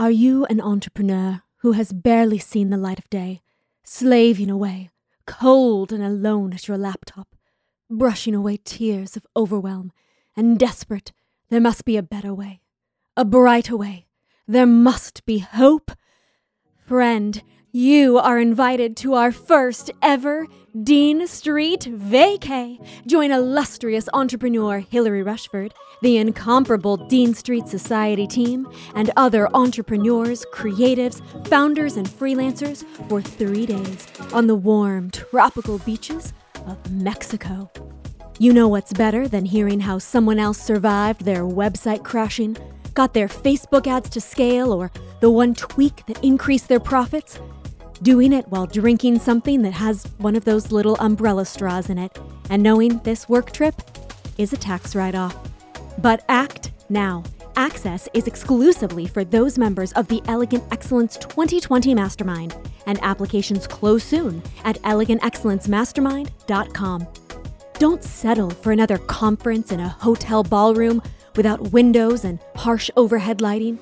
Are you an entrepreneur who has barely seen the light of day, slaving away, cold and alone at your laptop, brushing away tears of overwhelm, and desperate? There must be a better way, a brighter way. There must be hope. Friend, you are invited to our first ever Dean Street Vacay. Join illustrious entrepreneur Hilary Rushford, the incomparable Dean Street Society team, and other entrepreneurs, creatives, founders, and freelancers for three days on the warm, tropical beaches of Mexico. You know what's better than hearing how someone else survived their website crashing, got their Facebook ads to scale, or the one tweak that increased their profits? Doing it while drinking something that has one of those little umbrella straws in it, and knowing this work trip is a tax write off. But act now. Access is exclusively for those members of the Elegant Excellence 2020 Mastermind, and applications close soon at elegantexcellencemastermind.com. Don't settle for another conference in a hotel ballroom without windows and harsh overhead lighting.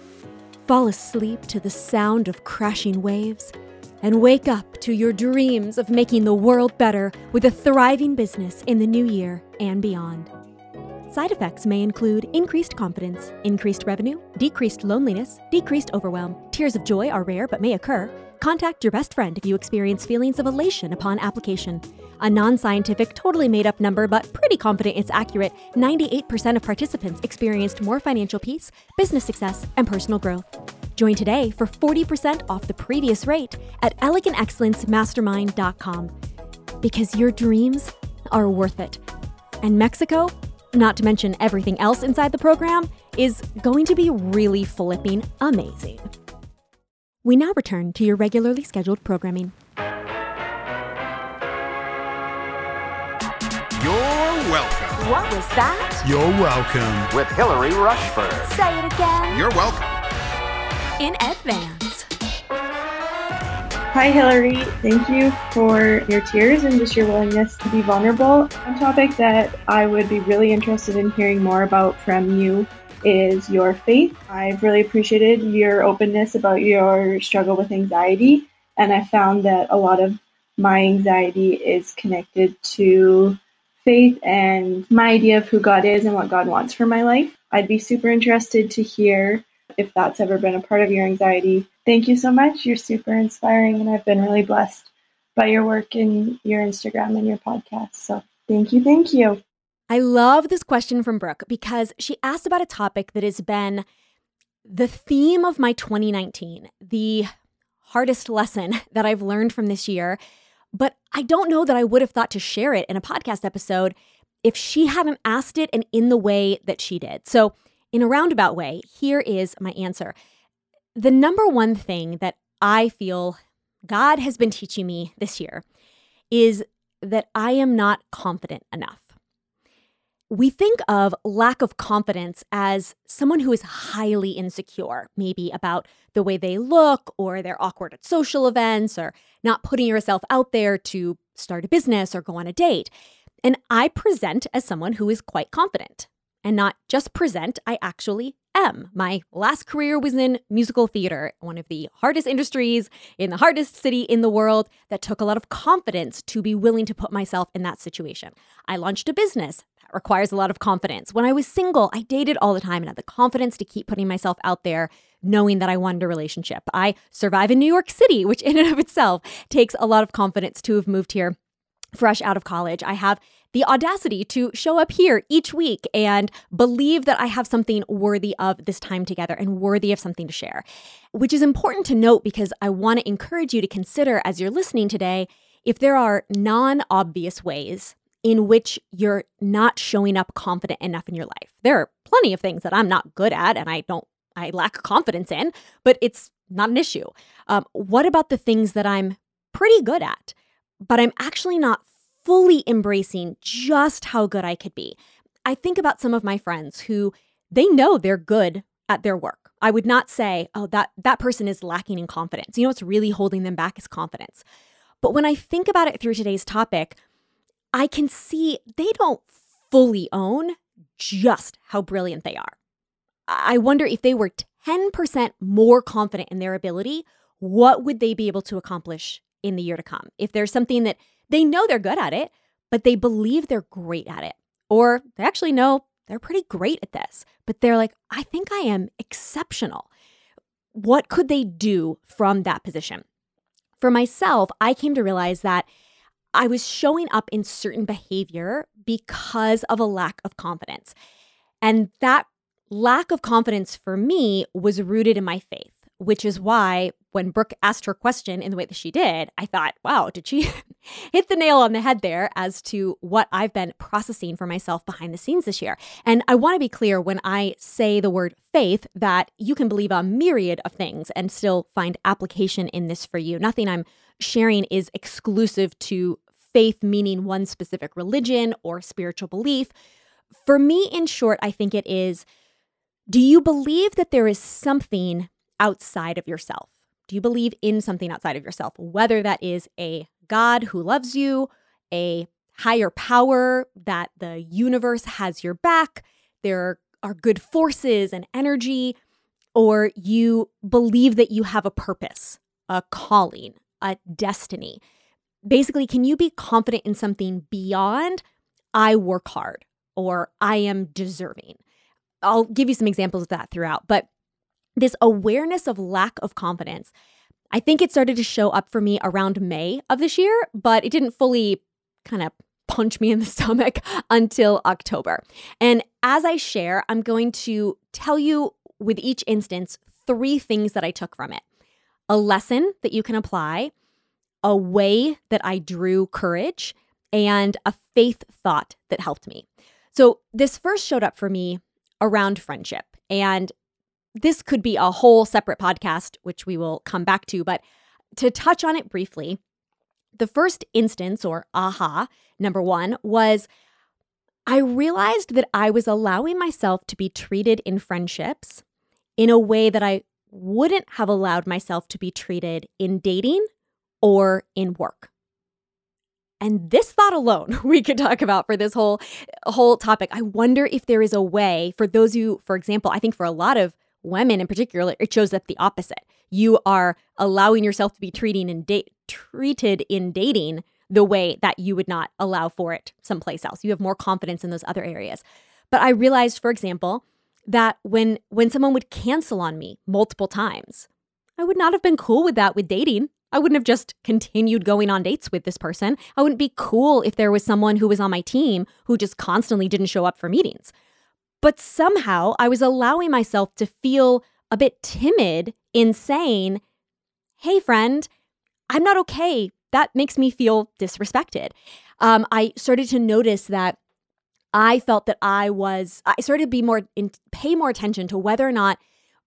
Fall asleep to the sound of crashing waves and wake up to your dreams of making the world better with a thriving business in the new year and beyond. Side effects may include increased confidence, increased revenue, decreased loneliness, decreased overwhelm. Tears of joy are rare but may occur. Contact your best friend if you experience feelings of elation upon application. A non scientific, totally made up number, but pretty confident it's accurate 98% of participants experienced more financial peace, business success, and personal growth. Join today for 40% off the previous rate at elegantexcellencemastermind.com because your dreams are worth it. And Mexico, not to mention everything else inside the program, is going to be really flipping amazing. We now return to your regularly scheduled programming. What was that? You're welcome. With Hilary Rushford. Say it again. You're welcome. In advance. Hi, Hilary. Thank you for your tears and just your willingness to be vulnerable. One topic that I would be really interested in hearing more about from you is your faith. I've really appreciated your openness about your struggle with anxiety, and I found that a lot of my anxiety is connected to faith and my idea of who God is and what God wants for my life. I'd be super interested to hear if that's ever been a part of your anxiety. Thank you so much. You're super inspiring, and I've been really blessed by your work and your Instagram and your podcast. So thank you. Thank you. I love this question from Brooke because she asked about a topic that has been the theme of my 2019, the hardest lesson that I've learned from this year. But I don't know that I would have thought to share it in a podcast episode if she hadn't asked it and in the way that she did. So in a roundabout way, here is my answer. The number one thing that I feel God has been teaching me this year is that I am not confident enough. We think of lack of confidence as someone who is highly insecure, maybe about the way they look, or they're awkward at social events, or not putting yourself out there to start a business or go on a date. And I present as someone who is quite confident and not just present, I actually am. My last career was in musical theater, one of the hardest industries in the hardest city in the world that took a lot of confidence to be willing to put myself in that situation. I launched a business that requires a lot of confidence. When I was single, I dated all the time and had the confidence to keep putting myself out there knowing that I wanted a relationship. I survive in New York City, which in and of itself takes a lot of confidence to have moved here fresh out of college. I have the audacity to show up here each week and believe that I have something worthy of this time together and worthy of something to share, which is important to note because I want to encourage you to consider as you're listening today if there are non obvious ways in which you're not showing up confident enough in your life. There are plenty of things that I'm not good at and I don't, I lack confidence in, but it's not an issue. Um, what about the things that I'm pretty good at? but I'm actually not fully embracing just how good I could be. I think about some of my friends who they know they're good at their work. I would not say, "Oh, that that person is lacking in confidence." You know what's really holding them back is confidence. But when I think about it through today's topic, I can see they don't fully own just how brilliant they are. I wonder if they were 10% more confident in their ability, what would they be able to accomplish in the year to come? If there's something that they know they're good at it, but they believe they're great at it, or they actually know they're pretty great at this, but they're like, I think I am exceptional. What could they do from that position? For myself, I came to realize that I was showing up in certain behavior because of a lack of confidence. And that lack of confidence for me was rooted in my faith, which is why when Brooke asked her question in the way that she did, I thought, wow, did she hit the nail on the head there as to what I've been processing for myself behind the scenes this year? And I want to be clear when I say the word faith that you can believe a myriad of things and still find application in this for you. Nothing I'm sharing is exclusive to faith, meaning one specific religion or spiritual belief. For me, in short, I think it is do you believe that there is something outside of yourself? Do you believe in something outside of yourself? Whether that is a God who loves you, a higher power, that the universe has your back, there are good forces and energy, or you believe that you have a purpose, a calling, a destiny. Basically, can you be confident in something beyond I work hard or I am deserving? I'll give you some examples of that throughout, but this awareness of lack of confidence, I think it started to show up for me around May of this year, but it didn't fully kind of punch me in the stomach until October. And as I share, I'm going to tell you with each instance three things that I took from it a lesson that you can apply, a way that I drew courage, and a faith thought that helped me. So, this first showed up for me around friendship. And this could be a whole separate podcast, which we will come back to. But to touch on it briefly, the first instance or aha, number one, was I realized that I was allowing myself to be treated in friendships in a way that I wouldn't have allowed myself to be treated in dating or in work. And this thought alone we could talk about for this whole whole topic. I wonder if there is a way for those who, for example, I think for a lot of women in particular, it shows up the opposite. You are allowing yourself to be treating in date treated in dating the way that you would not allow for it someplace else. You have more confidence in those other areas. But I realized, for example, that when when someone would cancel on me multiple times, I would not have been cool with that with dating. I wouldn't have just continued going on dates with this person. I wouldn't be cool if there was someone who was on my team who just constantly didn't show up for meetings. But somehow I was allowing myself to feel a bit timid in saying, Hey, friend, I'm not okay. That makes me feel disrespected. Um, I started to notice that I felt that I was, I started to be more, in, pay more attention to whether or not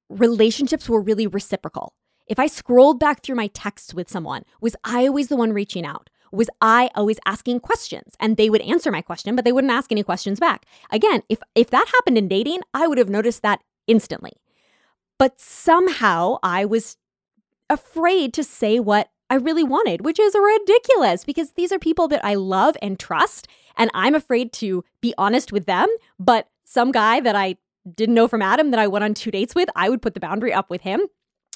relationships were really reciprocal. If I scrolled back through my texts with someone, was I always the one reaching out? Was I always asking questions? And they would answer my question, but they wouldn't ask any questions back. Again, if if that happened in dating, I would have noticed that instantly. But somehow I was afraid to say what I really wanted, which is ridiculous because these are people that I love and trust. And I'm afraid to be honest with them. But some guy that I didn't know from Adam that I went on two dates with, I would put the boundary up with him.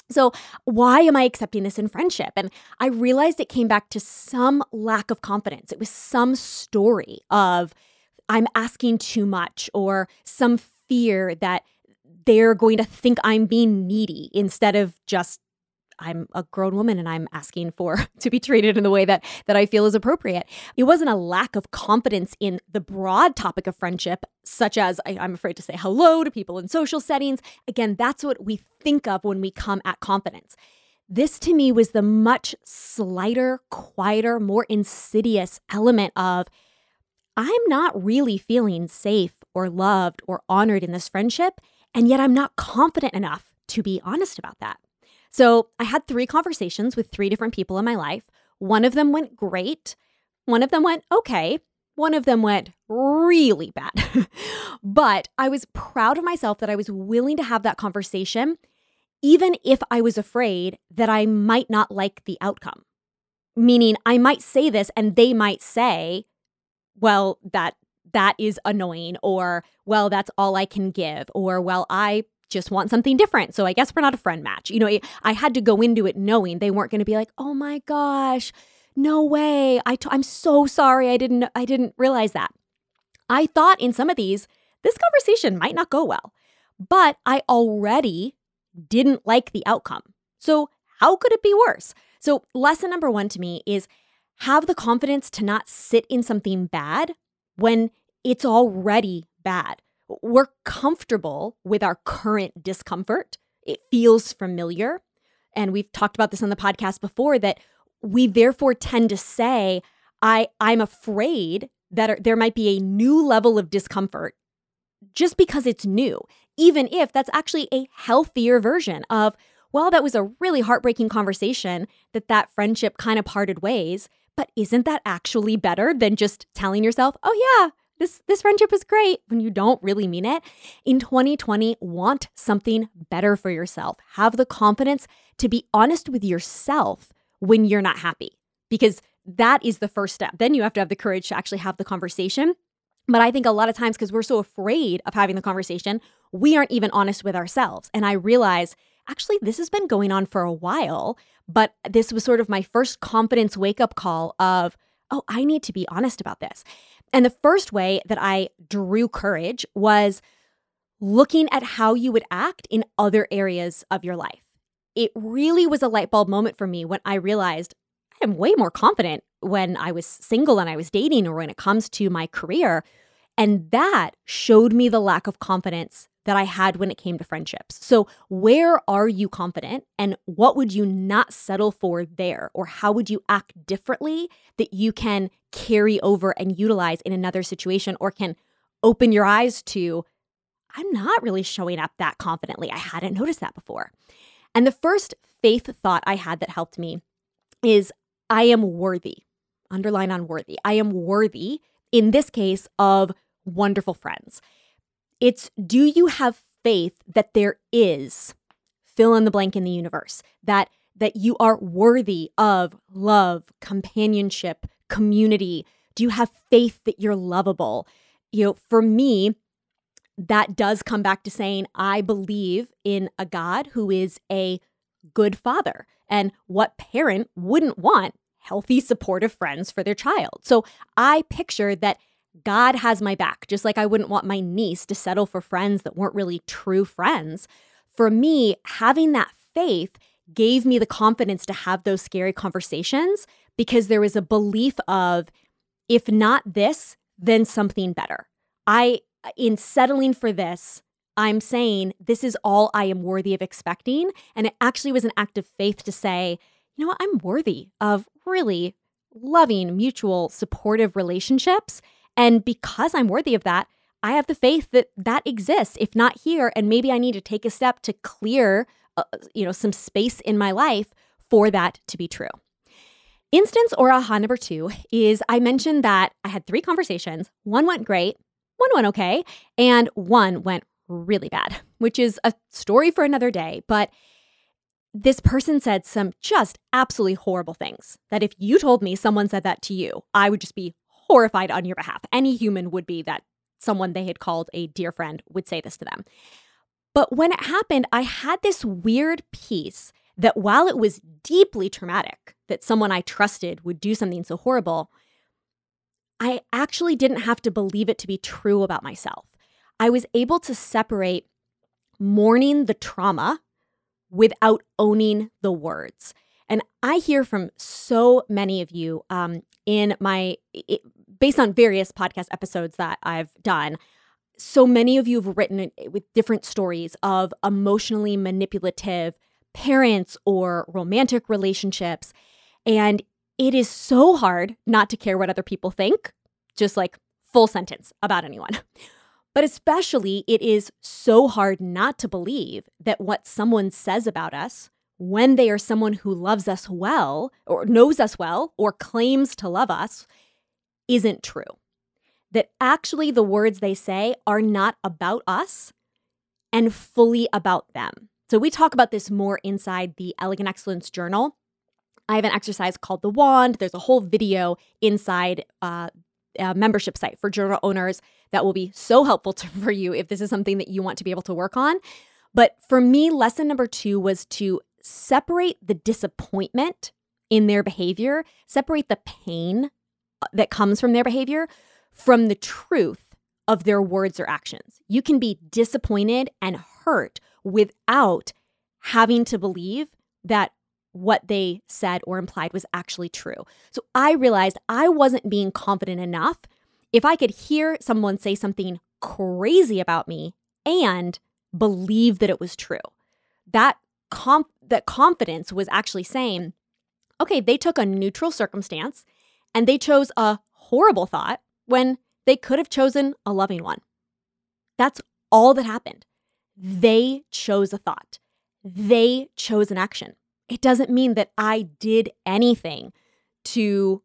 So, why am I accepting this in friendship? And I realized it came back to some lack of confidence. It was some story of I'm asking too much or some fear that they're going to think I'm being needy instead of just I'm a grown woman and I'm asking for to be treated in the way that that I feel is appropriate. It wasn't a lack of confidence in the broad topic of friendship, such as I, I'm afraid to say hello to people in social settings. Again, that's what we think of when we come at confidence. This to me was the much slighter, quieter, more insidious element of I'm not really feeling safe or loved or honored in this friendship, and yet I'm not confident enough to be honest about that. So I had three conversations with three different people in my life. One of them went great. One of them went okay. One of them went really bad. but I was proud of myself that I was willing to have that conversation, even if I was afraid that I might not like the outcome. Meaning, I might say this and they might say, well, that that is annoying or well that's all i can give or well i just want something different. So I guess we're not a friend match. You know, I had to go into it knowing they weren't going to be like, "Oh my gosh, no way. I t- I'm so sorry. I didn't I didn't realize that." I thought in some of these this conversation might not go well, but I already didn't like the outcome. So, how could it be worse? So, lesson number 1 to me is have the confidence to not sit in something bad when it's already bad. We're comfortable with our current discomfort. It feels familiar. And we've talked about this on the podcast before that we therefore tend to say, I, I'm afraid that there might be a new level of discomfort just because it's new, even if that's actually a healthier version of, well, that was a really heartbreaking conversation that that friendship kind of parted ways. But isn't that actually better than just telling yourself, oh, yeah, this this friendship is great when you don't really mean it. In 2020, want something better for yourself. Have the confidence to be honest with yourself when you're not happy because that is the first step. Then you have to have the courage to actually have the conversation. But I think a lot of times because we're so afraid of having the conversation, we aren't even honest with ourselves. And I realize actually this has been going on for a while, but this was sort of my first confidence wake up call of, oh, I need to be honest about this. And the first way that I drew courage was looking at how you would act in other areas of your life. It really was a light bulb moment for me when I realized I am way more confident when I was single and I was dating or when it comes to my career. And that showed me the lack of confidence that I had when it came to friendships. So, where are you confident and what would you not settle for there? Or how would you act differently that you can carry over and utilize in another situation or can open your eyes to? I'm not really showing up that confidently. I hadn't noticed that before. And the first faith thought I had that helped me is I am worthy. Underline on worthy. I am worthy, in this case, of wonderful friends. It's do you have faith that there is fill in the blank in the universe that that you are worthy of love, companionship, community? Do you have faith that you're lovable? You know, for me, that does come back to saying I believe in a God who is a good father. And what parent wouldn't want healthy, supportive friends for their child? So I picture that God has my back, just like I wouldn't want my niece to settle for friends that weren't really true friends. For me, having that faith gave me the confidence to have those scary conversations because there was a belief of if not this, then something better. I, in settling for this, I'm saying this is all I am worthy of expecting. And it actually was an act of faith to say, you know what, I'm worthy of really loving, mutual, supportive relationships. And because I'm worthy of that, I have the faith that that exists, if not here. And maybe I need to take a step to clear, uh, you know, some space in my life for that to be true. Instance or aha number two is I mentioned that I had three conversations. One went great, one went okay, and one went really bad, which is a story for another day. But this person said some just absolutely horrible things that if you told me someone said that to you, I would just be horrified on your behalf. Any human would be that someone they had called a dear friend would say this to them. But when it happened, I had this weird piece that while it was deeply traumatic that someone I trusted would do something so horrible, I actually didn't have to believe it to be true about myself. I was able to separate mourning the trauma without owning the words. And I hear from so many of you um, in my, it, based on various podcast episodes that I've done, so many of you have written with different stories of emotionally manipulative parents or romantic relationships. And it is so hard not to care what other people think, just like full sentence about anyone. But especially, it is so hard not to believe that what someone says about us when they are someone who loves us well or knows us well or claims to love us isn't true. That actually the words they say are not about us and fully about them. So we talk about this more inside the Elegant Excellence Journal. I have an exercise called the wand. There's a whole video inside uh, a membership site for journal owners that will be so helpful to, for you if this is something that you want to be able to work on. But for me, lesson number two was to separate the disappointment in their behavior, separate the pain uh, that comes from their behavior from the truth of their words or actions. You can be disappointed and hurt without having to believe that what they said or implied was actually true. So I realized I wasn't being confident enough if I could hear someone say something crazy about me and believe that it was true. That that confidence was actually saying, okay, they took a neutral circumstance and they chose a horrible thought when they could have chosen a loving one. That's all that happened. They chose a thought. They chose an action. It doesn't mean that I did anything to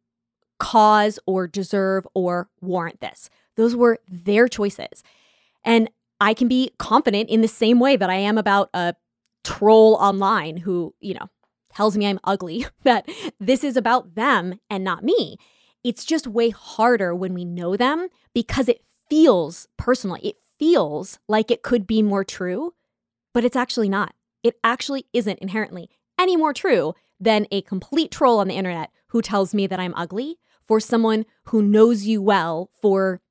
cause or deserve or warrant this. Those were their choices. And I can be confident in the same way that I am about a troll online who, you know, tells me I'm ugly, that this is about them and not me. It's just way harder when we know them because it feels personal. It feels like it could be more true, but it's actually not. It actually isn't inherently any more true than a complete troll on the internet who tells me that I'm ugly for someone who knows you well, for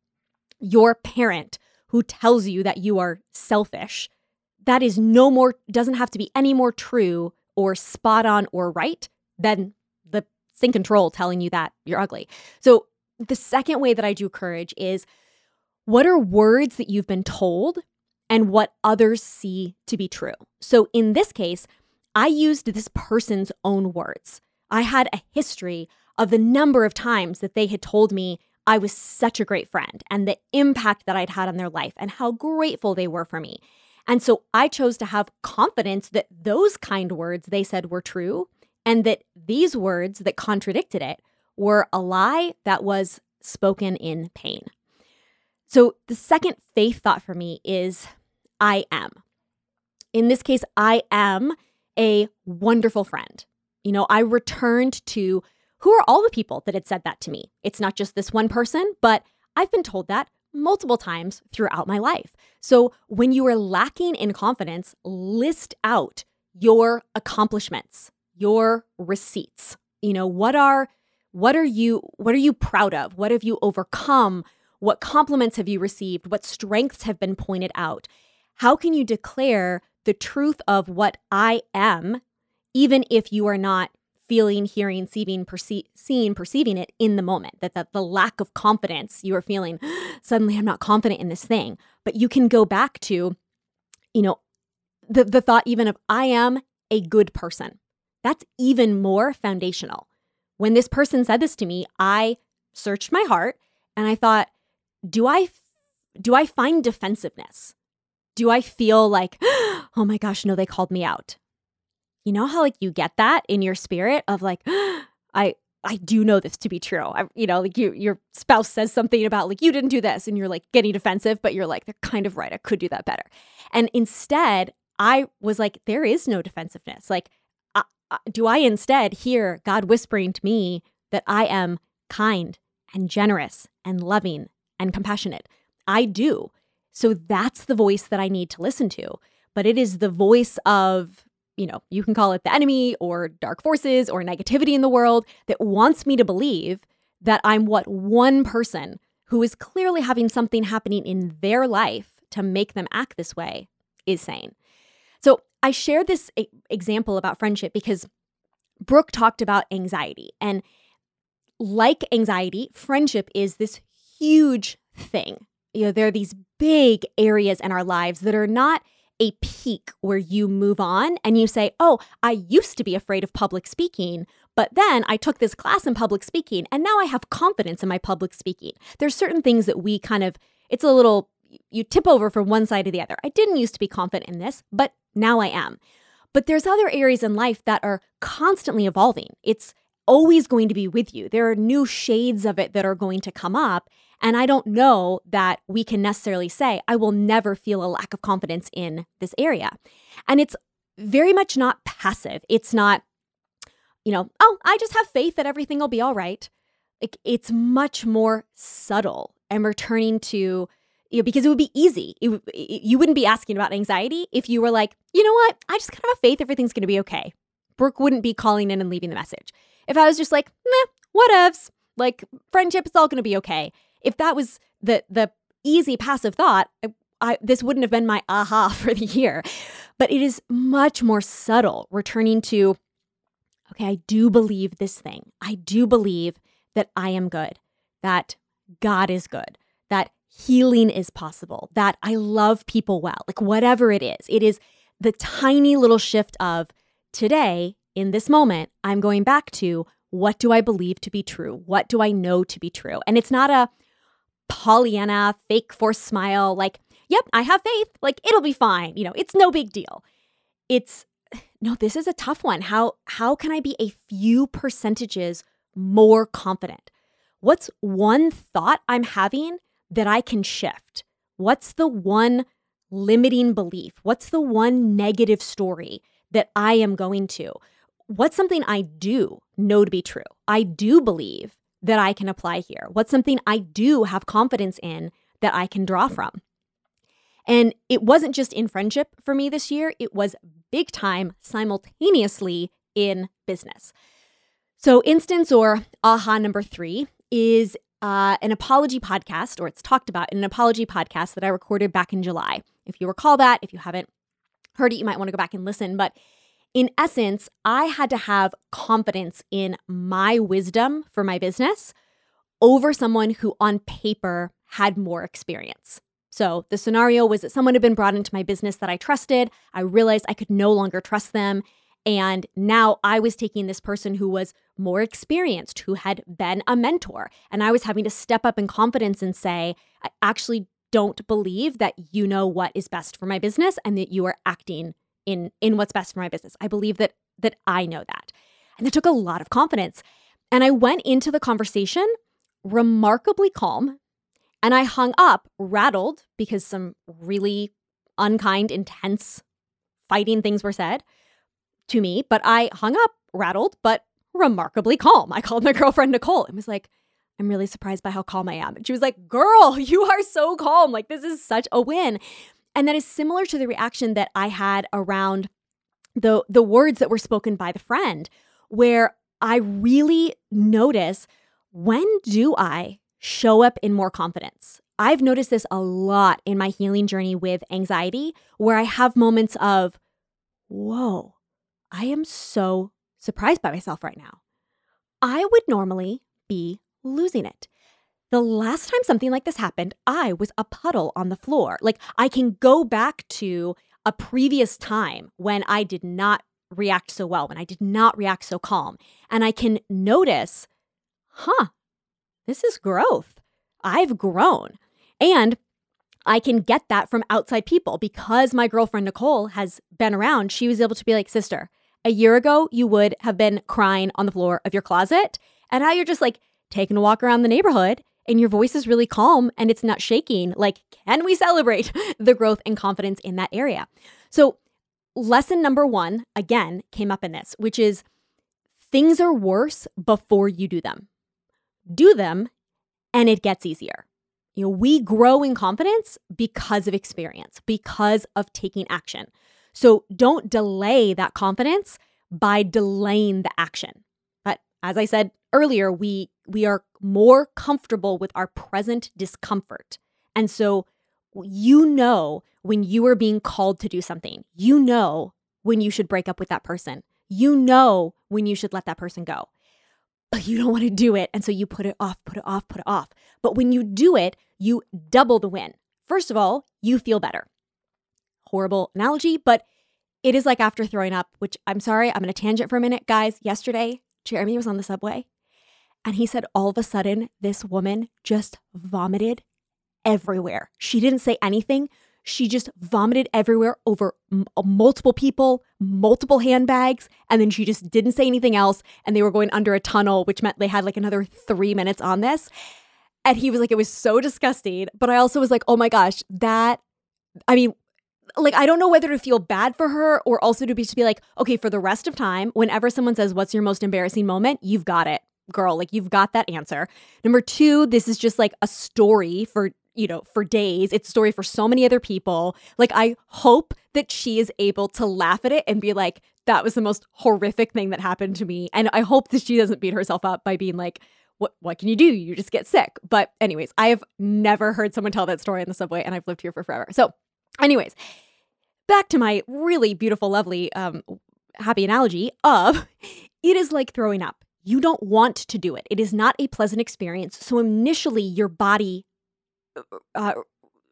your parent who tells you that you are selfish. That is no more, doesn't have to be any more true or spot on or right than the and troll telling you that you're ugly. So, the second way that I do courage is what are words that you've been told and what others see to be true? So, in this case, I used this person's own words. I had a history of the number of times that they had told me I was such a great friend and the impact that I'd had on their life and how grateful they were for me. And so I chose to have confidence that those kind words they said were true and that these words that contradicted it were a lie that was spoken in pain. So the second faith thought for me is I am. In this case, I am a wonderful friend. You know, I returned to who are all the people that had said that to me? It's not just this one person, but I've been told that multiple times throughout my life. So when you are lacking in confidence, list out your accomplishments, your receipts. You know, what are what are you what are you proud of? What have you overcome? What compliments have you received? What strengths have been pointed out? How can you declare the truth of what I am even if you are not feeling, hearing, seeing, perce- seeing, perceiving it in the moment. That the, the lack of confidence you are feeling, suddenly I'm not confident in this thing. But you can go back to, you know, the, the thought even of I am a good person. That's even more foundational. When this person said this to me, I searched my heart and I thought, do I do I find defensiveness? Do I feel like, oh my gosh, no, they called me out? you know how like you get that in your spirit of like i i do know this to be true. I, you know like you your spouse says something about like you didn't do this and you're like getting defensive but you're like they're kind of right. I could do that better. And instead i was like there is no defensiveness. Like uh, uh, do i instead hear god whispering to me that i am kind and generous and loving and compassionate? I do so that's the voice that i need to listen to but it is the voice of you know, you can call it the enemy or dark forces or negativity in the world that wants me to believe that I'm what one person who is clearly having something happening in their life to make them act this way is saying. So I share this example about friendship because Brooke talked about anxiety. And like anxiety, friendship is this huge thing. You know, there are these big areas in our lives that are not a peak where you move on and you say, Oh, I used to be afraid of public speaking, but then I took this class in public speaking and now I have confidence in my public speaking. There's certain things that we kind of, it's a little, you tip over from one side to the other. I didn't used to be confident in this, but now I am. But there's other areas in life that are constantly evolving. It's always going to be with you. There are new shades of it that are going to come up. And I don't know that we can necessarily say, I will never feel a lack of confidence in this area. And it's very much not passive. It's not, you know, oh, I just have faith that everything will be all right. Like, it's much more subtle and returning to, you know, because it would be easy. It, it, you wouldn't be asking about anxiety if you were like, you know what? I just kind of have faith everything's going to be okay. Brooke wouldn't be calling in and leaving the message. If I was just like, nah, whatevs, like friendship, it's all going to be okay. If that was the the easy passive thought, I, I, this wouldn't have been my aha for the year. But it is much more subtle, returning to, okay, I do believe this thing. I do believe that I am good, that God is good, that healing is possible, that I love people well, like whatever it is. It is the tiny little shift of today, in this moment, I'm going back to what do I believe to be true? What do I know to be true? And it's not a Pollyanna fake forced smile like, yep, I have faith, like it'll be fine. You know, it's no big deal. It's no, this is a tough one. How how can I be a few percentages more confident? What's one thought I'm having that I can shift? What's the one limiting belief? What's the one negative story that I am going to? What's something I do know to be true? I do believe that I can apply here. What's something I do have confidence in that I can draw from? And it wasn't just in friendship for me this year, it was big time simultaneously in business. So, instance or aha number three is uh, an apology podcast, or it's talked about in an apology podcast that I recorded back in July. If you recall that, if you haven't heard it, you might want to go back and listen. But in essence, I had to have confidence in my wisdom for my business over someone who on paper had more experience. So the scenario was that someone had been brought into my business that I trusted. I realized I could no longer trust them. And now I was taking this person who was more experienced, who had been a mentor. And I was having to step up in confidence and say, I actually don't believe that you know what is best for my business and that you are acting in in what's best for my business. I believe that that I know that. And it took a lot of confidence. And I went into the conversation remarkably calm and I hung up rattled because some really unkind, intense, fighting things were said to me, but I hung up rattled but remarkably calm. I called my girlfriend Nicole and was like, I'm really surprised by how calm I am. And she was like, Girl, you are so calm. Like, this is such a win. And that is similar to the reaction that I had around the the words that were spoken by the friend where I really notice when do I show up in more confidence? I've noticed this a lot in my healing journey with anxiety where I have moments of whoa, I am so surprised by myself right now. I would normally be losing it. The last time something like this happened, I was a puddle on the floor. Like I can go back to a previous time when I did not react so well, when I did not react so calm. And I can notice, huh, this is growth. I've grown. And I can get that from outside people because my girlfriend Nicole has been around. She was able to be like, sister, a year ago, you would have been crying on the floor of your closet. And now you're just like taking a walk around the neighborhood and your voice is really calm and it's not shaking, like, can we celebrate the growth and confidence in that area? So, lesson number one, again, came up in this, which is things are worse before you do them. Do them and it gets easier. You know, we grow in confidence because of experience, because of taking action. So don't delay that confidence by delaying the action. But as I said earlier, we we are more comfortable with our present discomfort. And so you know when you are being called to do something. You know when you should break up with that person. You know when you should let that person go. But you don't want to do it. And so you put it off, put it off, put it off. But when you do it, you double the win. First of all, you feel better. Horrible analogy, but it is like after throwing up, which I'm sorry, I'm going to tangent for a minute. Guys, yesterday, Jeremy was on the subway and he said, all of a sudden, this woman just vomited everywhere. She didn't say anything. She just vomited everywhere over m- uh, multiple people, multiple handbags. And then she just didn't say anything else. And they were going under a tunnel, which meant they had like another three minutes on this. And he was like, it was so disgusting. But I also was like, oh my gosh, that, I mean, like I don't know whether to feel bad for her or also to be to be like, okay, for the rest of time, whenever someone says, What's your most embarrassing moment? You've got it girl, like you've got that answer. Number two, this is just like a story for you know, for days. It's a story for so many other people. Like, I hope that she is able to laugh at it and be like, that was the most horrific thing that happened to me. And I hope that she doesn't beat herself up by being like, what what can you do? You just get sick. But anyways, I have never heard someone tell that story in the subway and I've lived here for forever. So, anyways, back to my really beautiful, lovely, um, happy analogy of it is like throwing up. You don't want to do it. It is not a pleasant experience. So initially, your body uh,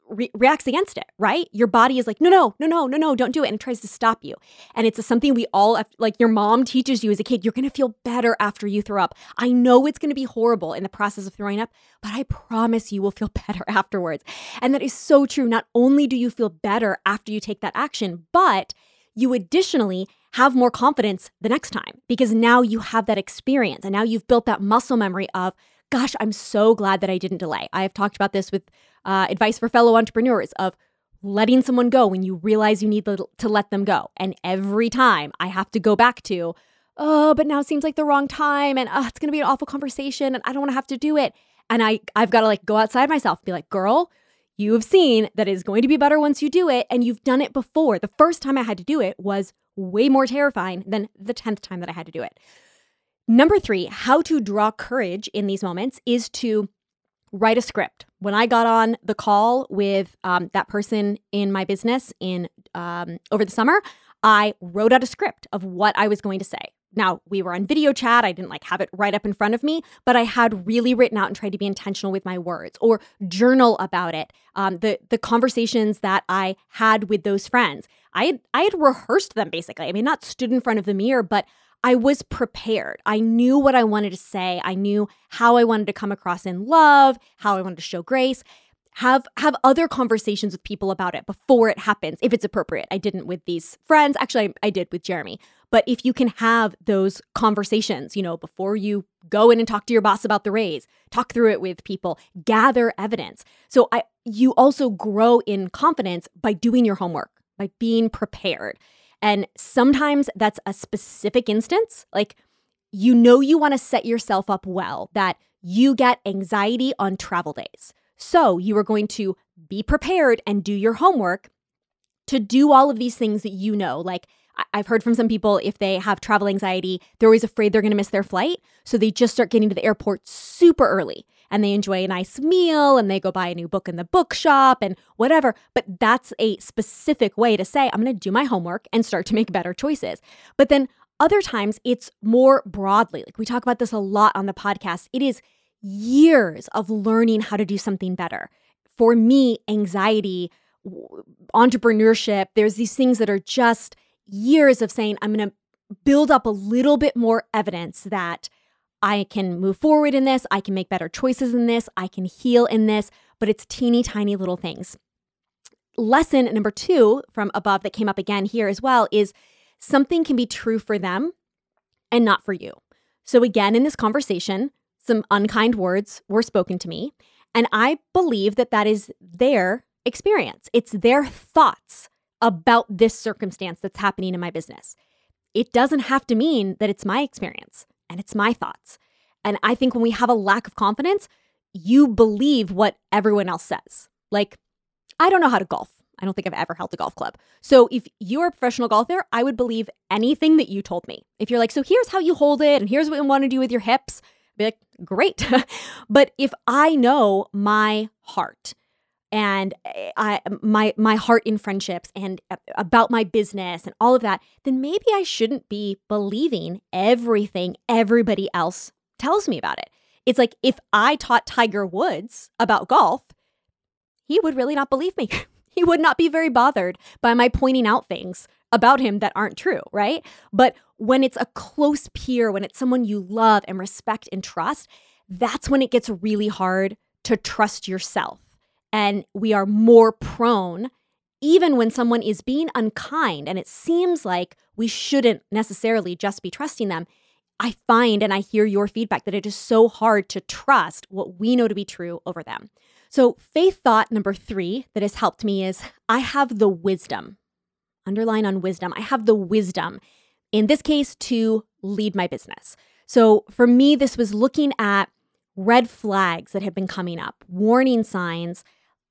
re- reacts against it, right? Your body is like, no, no, no, no, no, no, don't do it. And it tries to stop you. And it's something we all, like your mom teaches you as a kid, you're going to feel better after you throw up. I know it's going to be horrible in the process of throwing up, but I promise you will feel better afterwards. And that is so true. Not only do you feel better after you take that action, but you additionally have more confidence the next time because now you have that experience and now you've built that muscle memory of, gosh, I'm so glad that I didn't delay. I have talked about this with uh, advice for fellow entrepreneurs of letting someone go when you realize you need to let them go. And every time I have to go back to, oh, but now seems like the wrong time and oh, it's going to be an awful conversation and I don't want to have to do it. And I, I've got to like go outside myself, be like, girl, you have seen that it's going to be better once you do it and you've done it before. The first time I had to do it was way more terrifying than the 10th time that I had to do it. Number three, how to draw courage in these moments is to write a script. When I got on the call with um, that person in my business in um, over the summer, I wrote out a script of what I was going to say. Now, we were on video chat. I didn't like have it right up in front of me, but I had really written out and tried to be intentional with my words or journal about it. Um, the the conversations that I had with those friends, I had, I had rehearsed them basically. I mean, not stood in front of the mirror, but I was prepared. I knew what I wanted to say. I knew how I wanted to come across in love, how I wanted to show grace. Have have other conversations with people about it before it happens if it's appropriate. I didn't with these friends. Actually, I, I did with Jeremy. But if you can have those conversations, you know, before you go in and talk to your boss about the raise, talk through it with people, gather evidence. So I you also grow in confidence by doing your homework, by being prepared. And sometimes that's a specific instance. Like, you know, you want to set yourself up well, that you get anxiety on travel days. So you are going to be prepared and do your homework to do all of these things that you know. Like, I've heard from some people if they have travel anxiety, they're always afraid they're going to miss their flight. So they just start getting to the airport super early and they enjoy a nice meal and they go buy a new book in the bookshop and whatever. But that's a specific way to say, I'm going to do my homework and start to make better choices. But then other times it's more broadly. Like we talk about this a lot on the podcast. It is years of learning how to do something better. For me, anxiety, entrepreneurship, there's these things that are just years of saying, I'm going to build up a little bit more evidence that I can move forward in this, I can make better choices in this, I can heal in this, but it's teeny tiny little things. Lesson number two from above that came up again here as well is something can be true for them and not for you. So, again, in this conversation, some unkind words were spoken to me, and I believe that that is their experience. It's their thoughts about this circumstance that's happening in my business. It doesn't have to mean that it's my experience and it's my thoughts. And I think when we have a lack of confidence, you believe what everyone else says. Like, I don't know how to golf. I don't think I've ever held a golf club. So if you're a professional golfer, I would believe anything that you told me. If you're like, so here's how you hold it, and here's what you want to do with your hips, I'd be like, great. but if I know my heart and eh, I my my heart in friendships and about my business and all of that, then maybe I shouldn't be believing everything everybody else tells me about it. It's like if I taught Tiger Woods about golf, he would really not believe me. he would not be very bothered by my pointing out things about him that aren't true, right? But when it's a close peer, when it's someone you love and respect and trust, that's when it gets really hard to trust yourself and we are more prone, even when someone is being unkind and it seems like we shouldn't necessarily just be trusting them. I find and I hear your feedback that it is so hard to trust what we know to be true over them. So, faith thought number three that has helped me is I have the wisdom, underline on wisdom. I have the wisdom, in this case, to lead my business. So, for me, this was looking at red flags that have been coming up, warning signs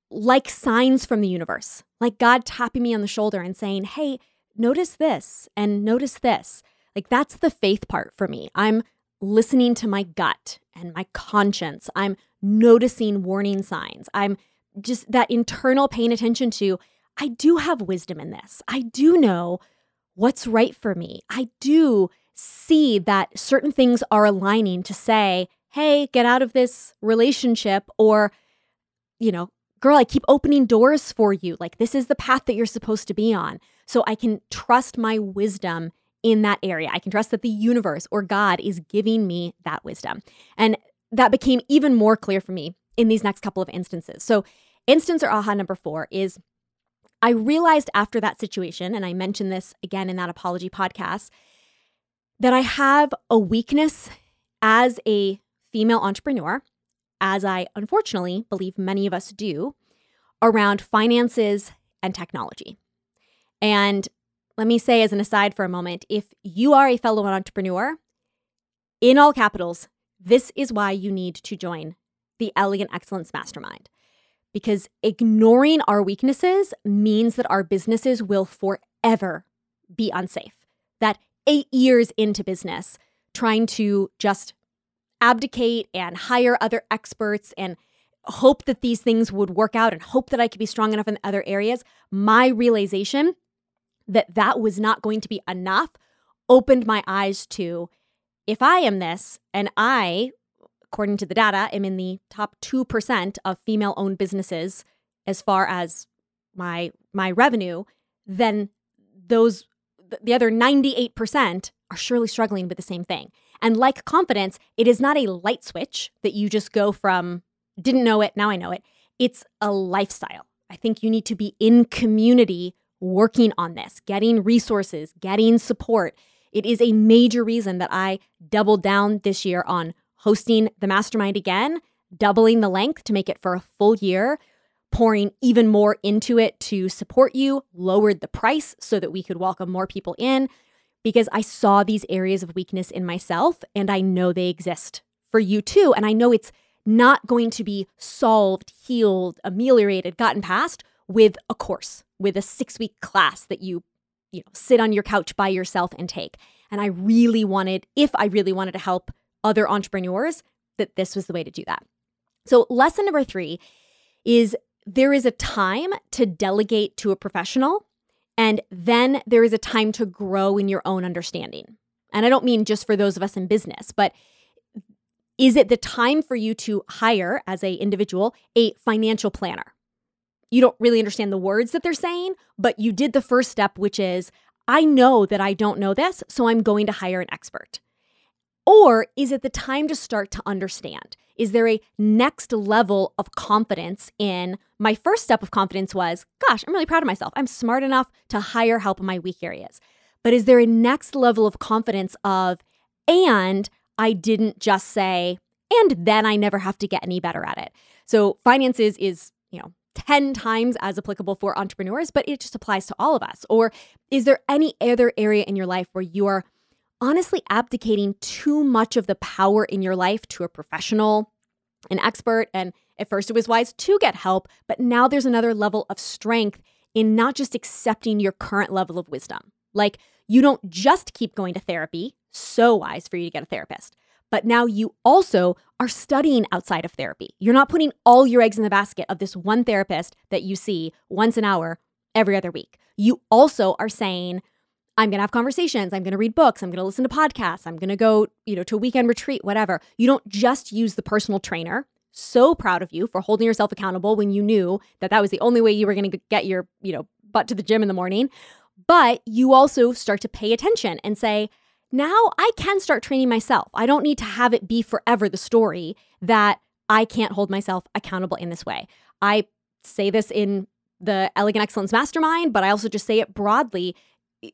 like signs from the universe, like God tapping me on the shoulder and saying, Hey, notice this and notice this. Like that's the faith part for me. I'm listening to my gut and my conscience. I'm noticing warning signs. I'm just that internal paying attention to, I do have wisdom in this. I do know what's right for me. I do see that certain things are aligning to say, hey, get out of this relationship, or, you know, girl, I keep opening doors for you. Like, this is the path that you're supposed to be on. So I can trust my wisdom in that area. I can trust that the universe or God is giving me that wisdom. And that became even more clear for me in these next couple of instances. So, instance or aha number four is I realized after that situation, and I mentioned this again in that apology podcast, that I have a weakness as a female entrepreneur, as I unfortunately believe many of us do, around finances and technology. And let me say, as an aside for a moment, if you are a fellow entrepreneur, in all capitals, this is why you need to join the Elegant Excellence Mastermind. Because ignoring our weaknesses means that our businesses will forever be unsafe. That eight years into business, trying to just abdicate and hire other experts and hope that these things would work out and hope that I could be strong enough in other areas, my realization that that was not going to be enough opened my eyes to if I am this and I, according to the data, am in the top 2% of female owned businesses as far as my my revenue, then those the other 98% are surely struggling with the same thing. And like confidence, it is not a light switch that you just go from didn't know it, now I know it. It's a lifestyle. I think you need to be in community working on this, getting resources, getting support. It is a major reason that I doubled down this year on hosting the mastermind again, doubling the length to make it for a full year, pouring even more into it to support you, lowered the price so that we could welcome more people in because I saw these areas of weakness in myself and I know they exist for you too. And I know it's not going to be solved, healed, ameliorated, gotten past with a course, with a six week class that you, you know, sit on your couch by yourself and take. And I really wanted, if I really wanted to help other entrepreneurs, that this was the way to do that. So, lesson number three is there is a time to delegate to a professional, and then there is a time to grow in your own understanding. And I don't mean just for those of us in business, but is it the time for you to hire as a individual a financial planner you don't really understand the words that they're saying, but you did the first step, which is I know that I don't know this, so I'm going to hire an expert. Or is it the time to start to understand? Is there a next level of confidence in my first step of confidence was, gosh, I'm really proud of myself. I'm smart enough to hire help in my weak areas. But is there a next level of confidence of, and I didn't just say, and then I never have to get any better at it. So finances is, you know, 10 times as applicable for entrepreneurs, but it just applies to all of us? Or is there any other area in your life where you are honestly abdicating too much of the power in your life to a professional, an expert? And at first it was wise to get help, but now there's another level of strength in not just accepting your current level of wisdom. Like you don't just keep going to therapy, so wise for you to get a therapist but now you also are studying outside of therapy. You're not putting all your eggs in the basket of this one therapist that you see once an hour every other week. You also are saying, I'm going to have conversations, I'm going to read books, I'm going to listen to podcasts, I'm going to go, you know, to a weekend retreat, whatever. You don't just use the personal trainer. So proud of you for holding yourself accountable when you knew that that was the only way you were going to get your, you know, butt to the gym in the morning. But you also start to pay attention and say, now I can start training myself. I don't need to have it be forever the story that I can't hold myself accountable in this way. I say this in the Elegant Excellence Mastermind, but I also just say it broadly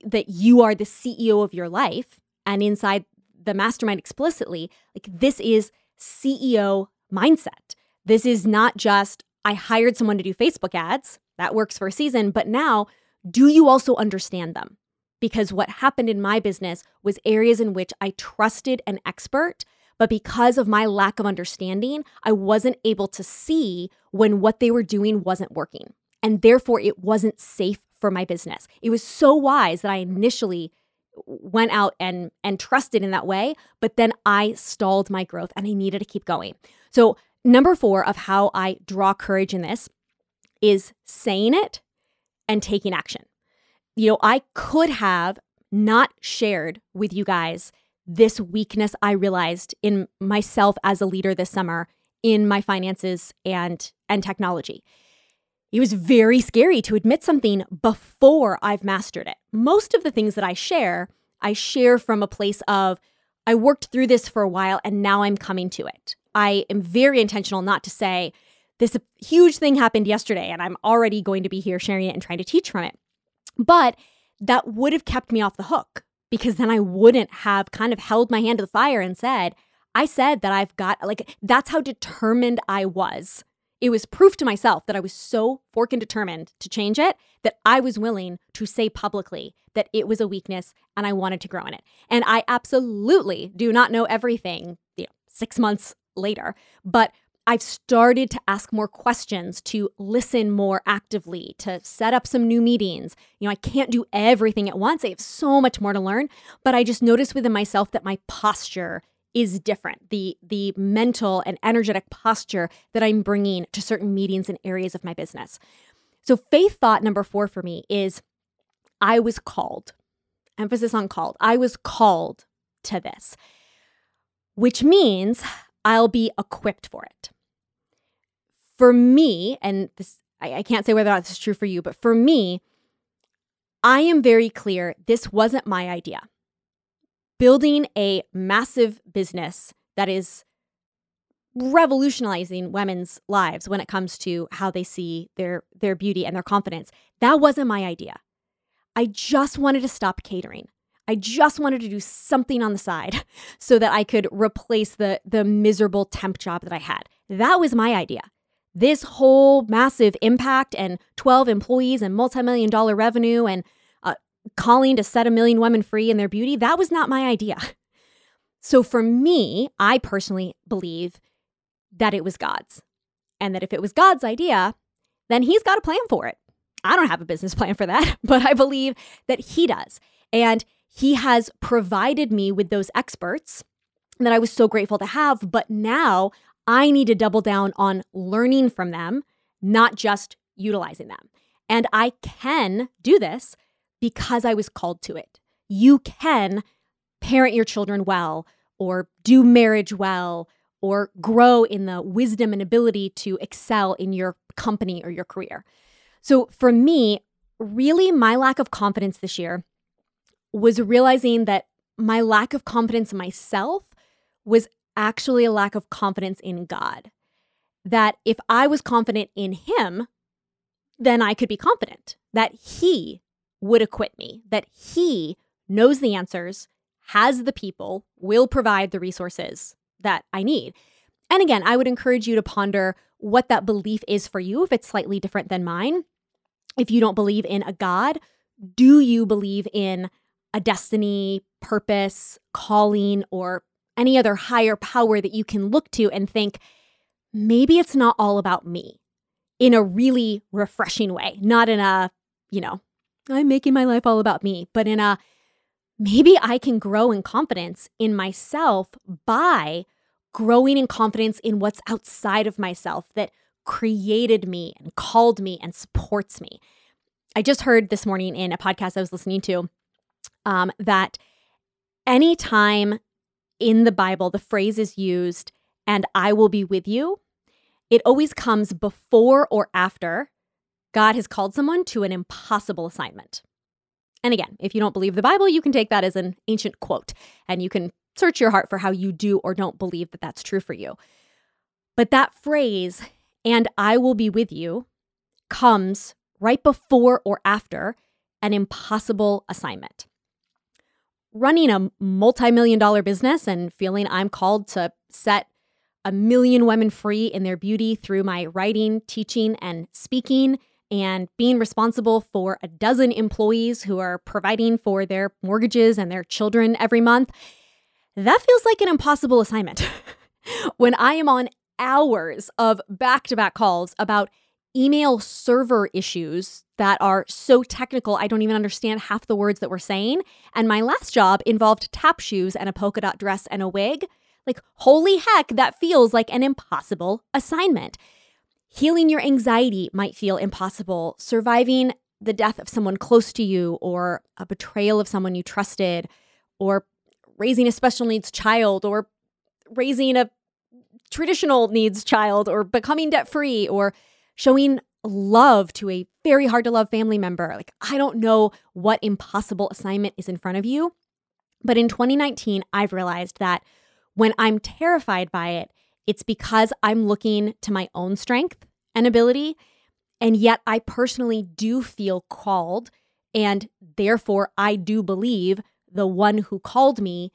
that you are the CEO of your life. And inside the mastermind explicitly, like this is CEO mindset. This is not just, I hired someone to do Facebook ads. That works for a season. But now, do you also understand them? because what happened in my business was areas in which I trusted an expert, But because of my lack of understanding, I wasn't able to see when what they were doing wasn't working. And therefore, it wasn't safe for my business. It was so wise that I initially went out and and trusted in that way, but then I stalled my growth and I needed to keep going. So, number 4 of how I draw courage in this is saying it and taking action. You know, I could have not shared with you guys this weakness I realized in myself as a leader this summer in my finances and and technology. It was very scary to admit something before I've mastered it. Most of the things that I share, I share from a place of I worked through this for a while and now I'm coming to it. I am very intentional not to say this huge thing happened yesterday and I'm already going to be here sharing it and trying to teach from it. But that would have kept me off the hook because then I wouldn't have kind of held my hand to the fire and said, I said that I've got, like, that's how determined I was. It was proof to myself that I was so fork and determined to change it that I was willing to say publicly that it was a weakness and I wanted to grow in it. And I absolutely do not know everything, you know, six months later, but I've started to ask more questions, to listen more actively, to set up some new meetings. You know, I can't do everything at once. I have so much more to learn, but I just noticed within myself that my posture is different. The the mental and energetic posture that I'm bringing to certain meetings and areas of my business. So faith thought number 4 for me is I was called. Emphasis on called. I was called to this. Which means I'll be equipped for it. For me, and this, I, I can't say whether or not this is true for you, but for me, I am very clear this wasn't my idea. Building a massive business that is revolutionizing women's lives when it comes to how they see their their beauty and their confidence. That wasn't my idea. I just wanted to stop catering. I just wanted to do something on the side so that I could replace the the miserable temp job that I had. That was my idea. This whole massive impact and 12 employees and multi-million dollar revenue and calling to set a million women free in their beauty, that was not my idea. So for me, I personally believe that it was God's. And that if it was God's idea, then he's got a plan for it. I don't have a business plan for that, but I believe that he does. And he has provided me with those experts that I was so grateful to have. But now I need to double down on learning from them, not just utilizing them. And I can do this because I was called to it. You can parent your children well, or do marriage well, or grow in the wisdom and ability to excel in your company or your career. So for me, really, my lack of confidence this year was realizing that my lack of confidence in myself was actually a lack of confidence in God. That if I was confident in Him, then I could be confident that He would acquit me, that He knows the answers, has the people, will provide the resources that I need. And again, I would encourage you to ponder what that belief is for you if it's slightly different than mine. If you don't believe in a God, do you believe in a destiny, purpose, calling, or any other higher power that you can look to and think, maybe it's not all about me in a really refreshing way, not in a, you know, I'm making my life all about me, but in a, maybe I can grow in confidence in myself by growing in confidence in what's outside of myself that created me and called me and supports me. I just heard this morning in a podcast I was listening to um, that anytime in the Bible the phrase is used, and I will be with you, it always comes before or after God has called someone to an impossible assignment. And again, if you don't believe the Bible, you can take that as an ancient quote and you can search your heart for how you do or don't believe that that's true for you. But that phrase, and I will be with you, comes right before or after an impossible assignment running a multi million dollar business and feeling I'm called to set a million women free in their beauty through my writing, teaching, and speaking, and being responsible for a dozen employees who are providing for their mortgages and their children every month. that feels like an impossible assignment. when I am on hours of back to back calls about email server issues that are so technical, I don't even understand half the words that we're saying. And my last job involved tap shoes and a polka dot dress and a wig. Like, holy heck, that feels like an impossible assignment. Healing your anxiety might feel impossible. Surviving the death of someone close to you, or a betrayal of someone you trusted, or raising a special needs child, or raising a traditional needs child, or becoming debt free, or showing love to a very hard to love family member. Like, I don't know what impossible assignment is in front of you. But in 2019, I've realized that when I'm terrified by it, it's because I'm looking to my own strength and ability. And yet, I personally do feel called. And therefore, I do believe the one who called me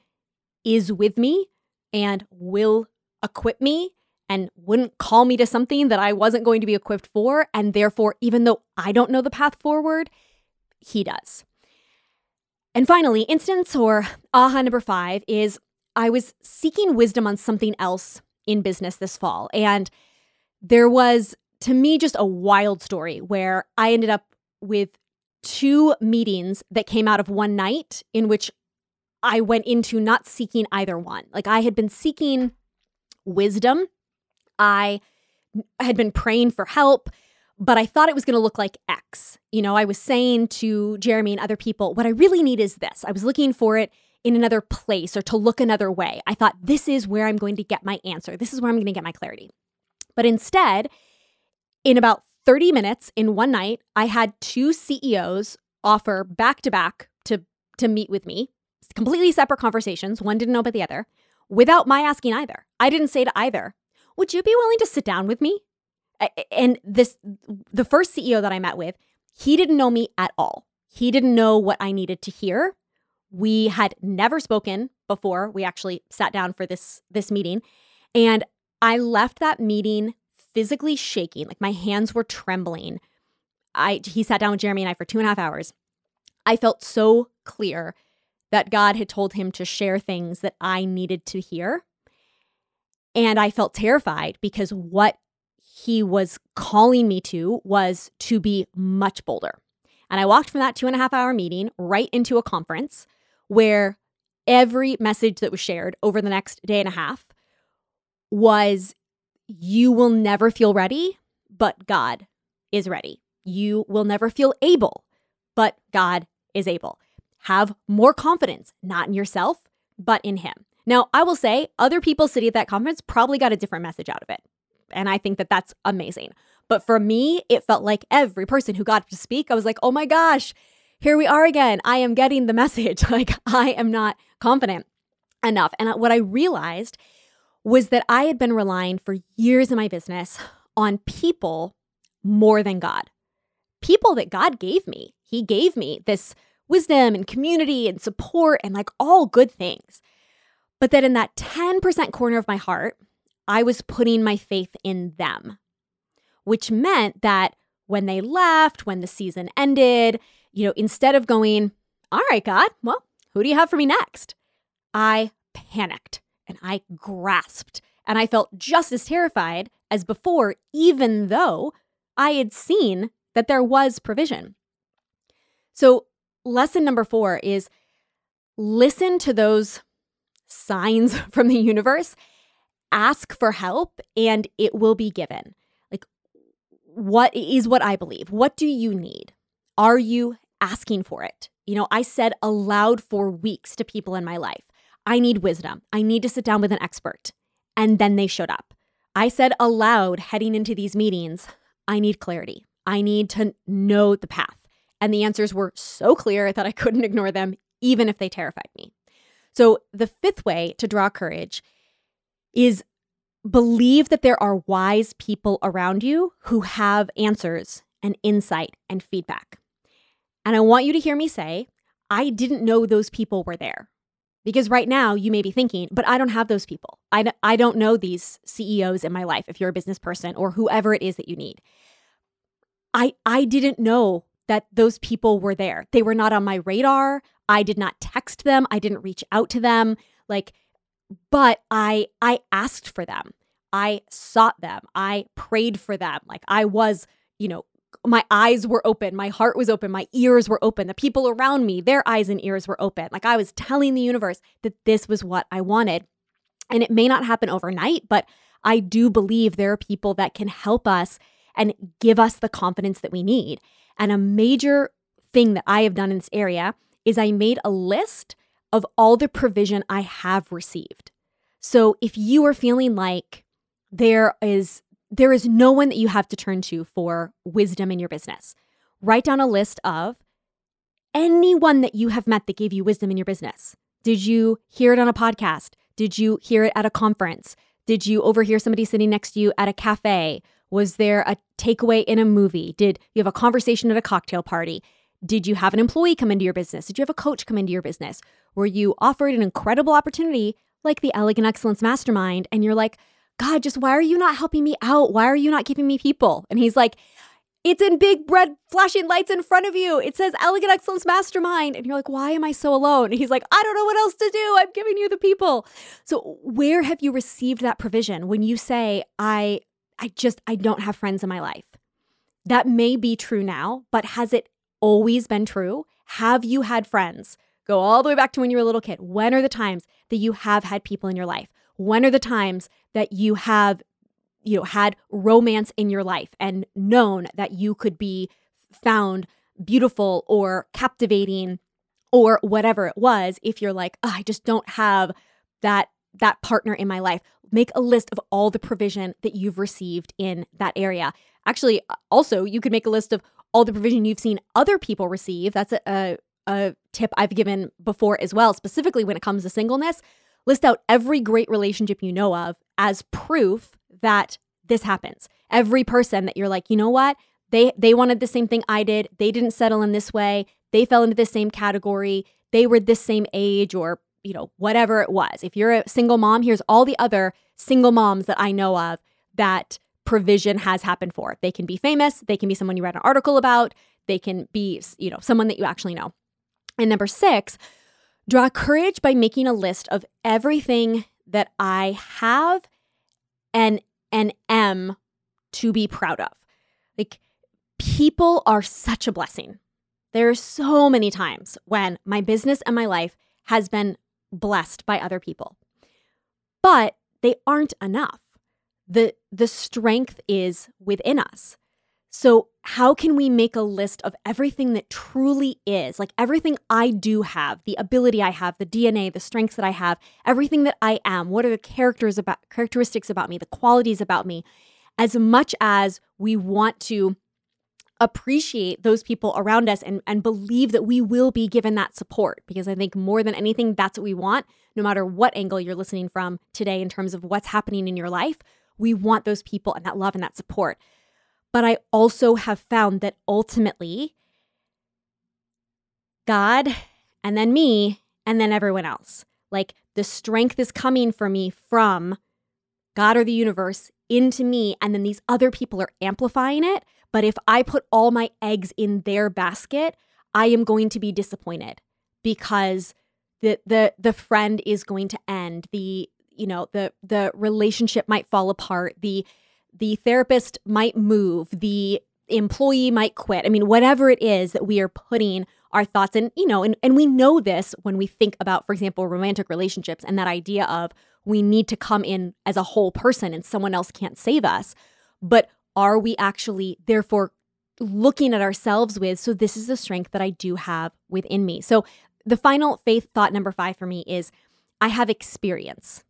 is with me and will equip me and wouldn't call me to something that I wasn't going to be equipped for. And therefore, even though I don't know the path forward, he does. And finally, instance or aha number five is I was seeking wisdom on something else in business this fall. And there was, to me, just a wild story where I ended up with two meetings that came out of one night in which I went into not seeking either one. Like I had been seeking wisdom I had been praying for help, but I thought it was going to look like X. You know, I was saying to Jeremy and other people, what I really need is this. I was looking for it in another place or to look another way. I thought, this is where I'm going to get my answer. This is where I'm going to get my clarity. But instead, in about 30 minutes in one night, I had two CEOs offer back to back to to meet with me, completely separate conversations. One didn't know about the other, without my asking either. I didn't say to either, would you be willing to sit down with me? And this, the first CEO that I met with, he didn't know me at all. He didn't know what I needed to hear. We had never spoken before we actually sat down for this this meeting, and I left that meeting physically shaking, like my hands were trembling. I he sat down with Jeremy and I for two and a half hours. I felt so clear that God had told him to share things that I needed to hear. And I felt terrified because what he was calling me to was to be much bolder. And I walked from that two and a half hour meeting right into a conference where every message that was shared over the next day and a half was you will never feel ready, but God is ready. You will never feel able, but God is able. Have more confidence, not in yourself, but in Him. Now, I will say other people sitting at that conference probably got a different message out of it. And I think that that's amazing. But for me, it felt like every person who got to speak, I was like, oh my gosh, here we are again. I am getting the message. Like, I am not confident enough. And uh, what I realized was that I had been relying for years in my business on people more than God. People that God gave me. He gave me this wisdom and community and support and like all good things. But that in that 10% corner of my heart, I was putting my faith in them, which meant that when they left, when the season ended, you know, instead of going, all right, God, well, who do you have for me next? I panicked and I grasped and I felt just as terrified as before, even though I had seen that there was provision. So, lesson number four is listen to those signs from the universe, ask for help and it will be given. Like, what is what I believe? What do you need? Are you asking for it? You know, I said aloud for weeks to people in my life, I need wisdom. I need to sit down with an expert. And then they showed up. I said aloud heading into these meetings, I need clarity. I need to know the path. And the answers were so clear that I couldn't ignore them, even if they terrified me. So, the fifth way to draw courage is believe that there are wise people around you who have answers and insight and feedback. And I want you to hear me say, I didn't know those people were there. Because right now you may be thinking, but I don't have those people. I, I don't know these CEOs in my life if you're a business person or whoever it is that you need. I, I didn't know that those people were there. They were not on my radar. I did not text them. I didn't reach out to them. Like but I I asked for them. I sought them. I prayed for them. Like I was, you know, my eyes were open, my heart was open, my ears were open. The people around me, their eyes and ears were open. Like I was telling the universe that this was what I wanted. And it may not happen overnight, but I do believe there are people that can help us and give us the confidence that we need. And a major thing that I have done in this area is I made a list of all the provision I have received. So if you are feeling like there is there is no one that you have to turn to for wisdom in your business, write down a list of anyone that you have met that gave you wisdom in your business. Did you hear it on a podcast? Did you hear it at a conference? Did you overhear somebody sitting next to you at a cafe? Was there a takeaway in a movie? Did you have a conversation at a cocktail party? Did you have an employee come into your business? Did you have a coach come into your business? Were you offered an incredible opportunity like the Elegant Excellence Mastermind and you're like, God, just why are you not helping me out? Why are you not giving me people? And he's like, it's in big red flashing lights in front of you. It says Elegant Excellence Mastermind. And you're like, why am I so alone? And he's like, I don't know what else to do. I'm giving you the people. So where have you received that provision when you say, I I just I don't have friends in my life? That may be true now, but has it always been true? Have you had friends? Go all the way back to when you were a little kid. When are the times that you have had people in your life? When are the times that you have you know had romance in your life and known that you could be found beautiful or captivating or whatever it was if you're like oh, I just don't have that that partner in my life make a list of all the provision that you've received in that area actually also you could make a list of all the provision you've seen other people receive. That's a, a, a tip I've given before as well, specifically when it comes to singleness. List out every great relationship you know of as proof that this happens. Every person that you're like, you know what? They they wanted the same thing I did. They didn't settle in this way. They fell into the same category. They were this same age or, you know, whatever it was. If you're a single mom, here's all the other single moms that I know of that provision has happened for. They can be famous, they can be someone you read an article about, they can be, you know, someone that you actually know. And number 6, draw courage by making a list of everything that I have and and am to be proud of. Like people are such a blessing. There are so many times when my business and my life has been blessed by other people. But they aren't enough the the strength is within us. So, how can we make a list of everything that truly is? Like everything I do have, the ability I have, the DNA, the strengths that I have, everything that I am. What are the characters about characteristics about me, the qualities about me? As much as we want to appreciate those people around us and, and believe that we will be given that support because I think more than anything, that's what we want, no matter what angle you're listening from today in terms of what's happening in your life we want those people and that love and that support. But I also have found that ultimately, God and then me and then everyone else. Like the strength is coming for me from God or the universe into me, and then these other people are amplifying it. But if I put all my eggs in their basket, I am going to be disappointed because the the the friend is going to end. The you know the the relationship might fall apart the the therapist might move the employee might quit. I mean whatever it is that we are putting our thoughts and you know and, and we know this when we think about for example romantic relationships and that idea of we need to come in as a whole person and someone else can't save us. But are we actually therefore looking at ourselves with so this is the strength that i do have within me. So the final faith thought number five for me is i have experience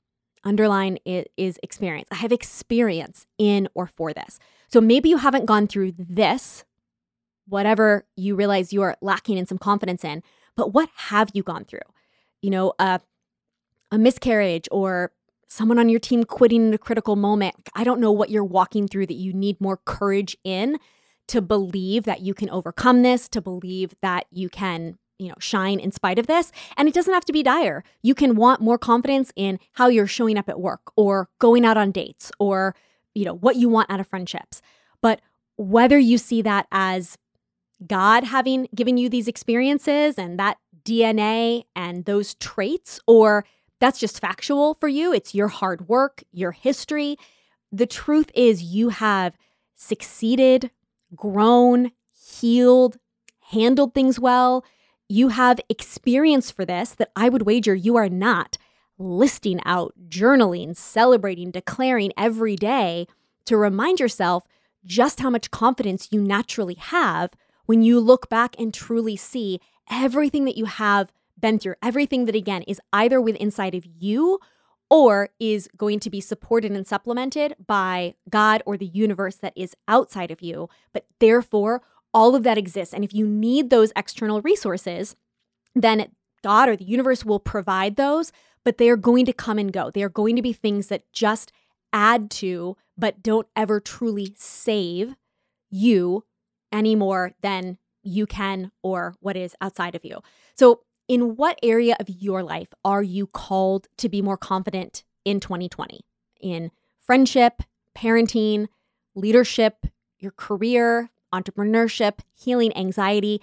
underline it is experience. I have experience in or for this. So maybe you haven't gone through this, whatever you realize you are lacking in some confidence in, but what have you gone through? You know, a, a miscarriage or someone on your team quitting in a critical moment. I don't know what you're walking through that you need more courage in to believe that you can overcome this, to believe that you can you know, shine in spite of this. And it doesn't have to be dire. You can want more confidence in how you're showing up at work or going out on dates or, you know, what you want out of friendships. But whether you see that as God having given you these experiences and that DNA and those traits, or that's just factual for you. It's your hard work, your history. The truth is, you have succeeded, grown, healed, handled things well. You have experience for this that I would wager you are not listing out, journaling, celebrating, declaring every day to remind yourself just how much confidence you naturally have when you look back and truly see everything that you have been through, everything that again is either with inside of you or is going to be supported and supplemented by God or the universe that is outside of you. But therefore, all of that exists. And if you need those external resources, then God or the universe will provide those, but they are going to come and go. They are going to be things that just add to, but don't ever truly save you any more than you can or what is outside of you. So in what area of your life are you called to be more confident in 2020? In friendship, parenting, leadership, your career, entrepreneurship, healing anxiety.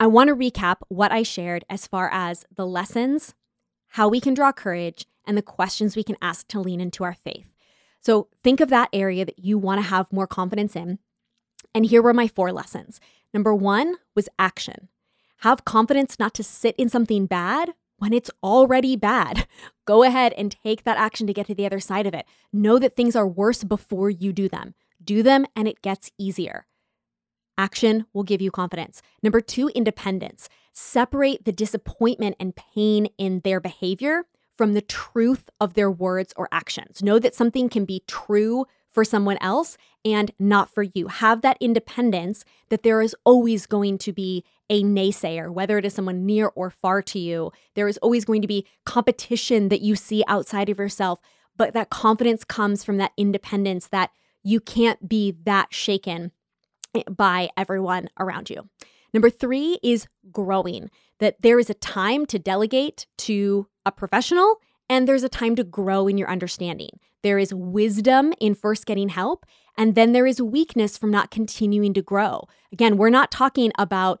I want to recap what I shared as far as the lessons, how we can draw courage, and the questions we can ask to lean into our faith. So think of that area that you want to have more confidence in. And here were my four lessons. Number one was action. Have confidence not to sit in something bad when it's already bad. Go ahead and take that action to get to the other side of it. Know that things are worse before you do them. Do them and it gets easier. Action will give you confidence. Number two, independence. Separate the disappointment and pain in their behavior from the truth of their words or actions. Know that something can be true for someone else and not for you. Have that independence that there is always going to be a naysayer, whether it is someone near or far to you. There is always going to be competition that you see outside of yourself. But that confidence comes from that independence that you can't be that shaken by everyone around you. Number three is growing, that there is a time to delegate to a professional and there's a time to grow in your understanding. There is wisdom in first getting help, and then there is weakness from not continuing to grow. Again, we're not talking about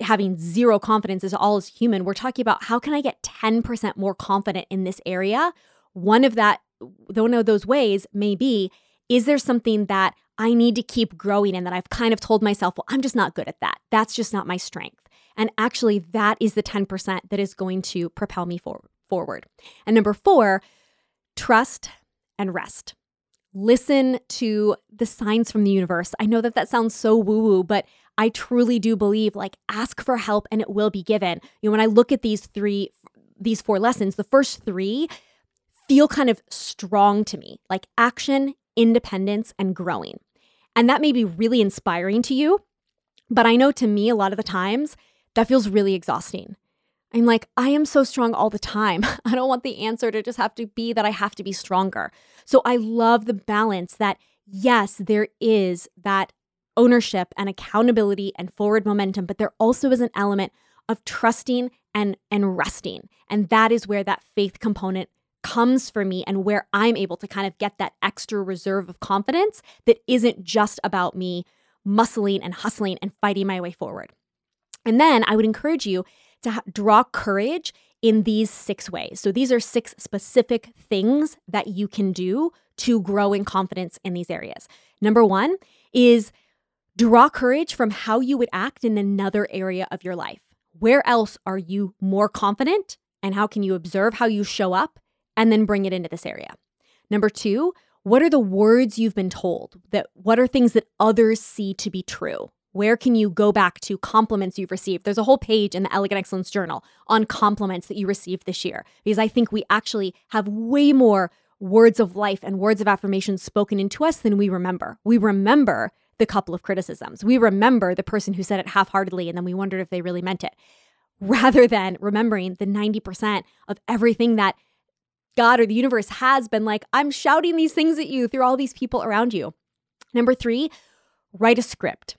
having zero confidence as all is human. We're talking about how can I get 10% more confident in this area? One of that, one of those ways may be, is there something that I need to keep growing and that I've kind of told myself, well, I'm just not good at that. That's just not my strength. And actually, that is the 10% that is going to propel me for- forward. And number four, trust and rest. Listen to the signs from the universe. I know that that sounds so woo woo, but I truly do believe like ask for help and it will be given. You know, when I look at these three, these four lessons, the first three feel kind of strong to me like action, independence, and growing. And that may be really inspiring to you. But I know to me, a lot of the times, that feels really exhausting. I'm like, I am so strong all the time. I don't want the answer to just have to be that I have to be stronger. So I love the balance that, yes, there is that ownership and accountability and forward momentum, but there also is an element of trusting and and resting. And that is where that faith component comes for me and where I'm able to kind of get that extra reserve of confidence that isn't just about me muscling and hustling and fighting my way forward. And then I would encourage you to ha- draw courage in these six ways. So these are six specific things that you can do to grow in confidence in these areas. Number 1 is Draw courage from how you would act in another area of your life. Where else are you more confident? And how can you observe how you show up and then bring it into this area? Number two, what are the words you've been told? That what are things that others see to be true? Where can you go back to compliments you've received? There's a whole page in the Elegant Excellence Journal on compliments that you received this year because I think we actually have way more words of life and words of affirmation spoken into us than we remember. We remember the couple of criticisms. We remember the person who said it half heartedly and then we wondered if they really meant it, rather than remembering the 90% of everything that God or the universe has been like, I'm shouting these things at you through all these people around you. Number three, write a script.